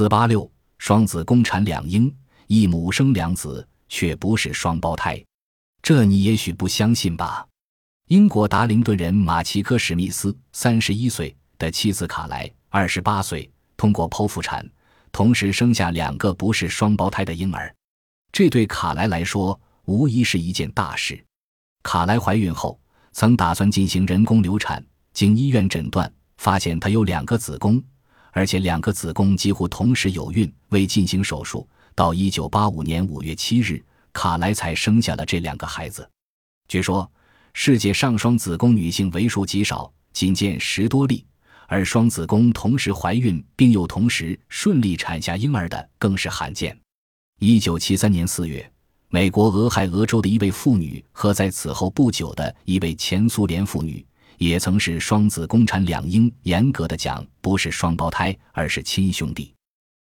四八六双子宫产两婴，一母生两子，却不是双胞胎，这你也许不相信吧？英国达灵顿人马奇科史密斯三十一岁的妻子卡莱二十八岁，通过剖腹产，同时生下两个不是双胞胎的婴儿，这对卡莱来说无疑是一件大事。卡莱怀孕后，曾打算进行人工流产，经医院诊断，发现她有两个子宫，而且两个子宫几乎同时有孕，未进行手术。到一九八五年五月七日，卡莱才生下了这两个孩子。据说，世界上双子宫女性为数极少，仅见十多例，而双子宫同时怀孕并又同时顺利产下婴儿的更是罕见。一九七三年四月。美国俄亥俄州的一位妇女和在此后不久的一位前苏联妇女，也曾是双子宫产两婴。严格的讲，不是双胞胎，而是亲兄弟。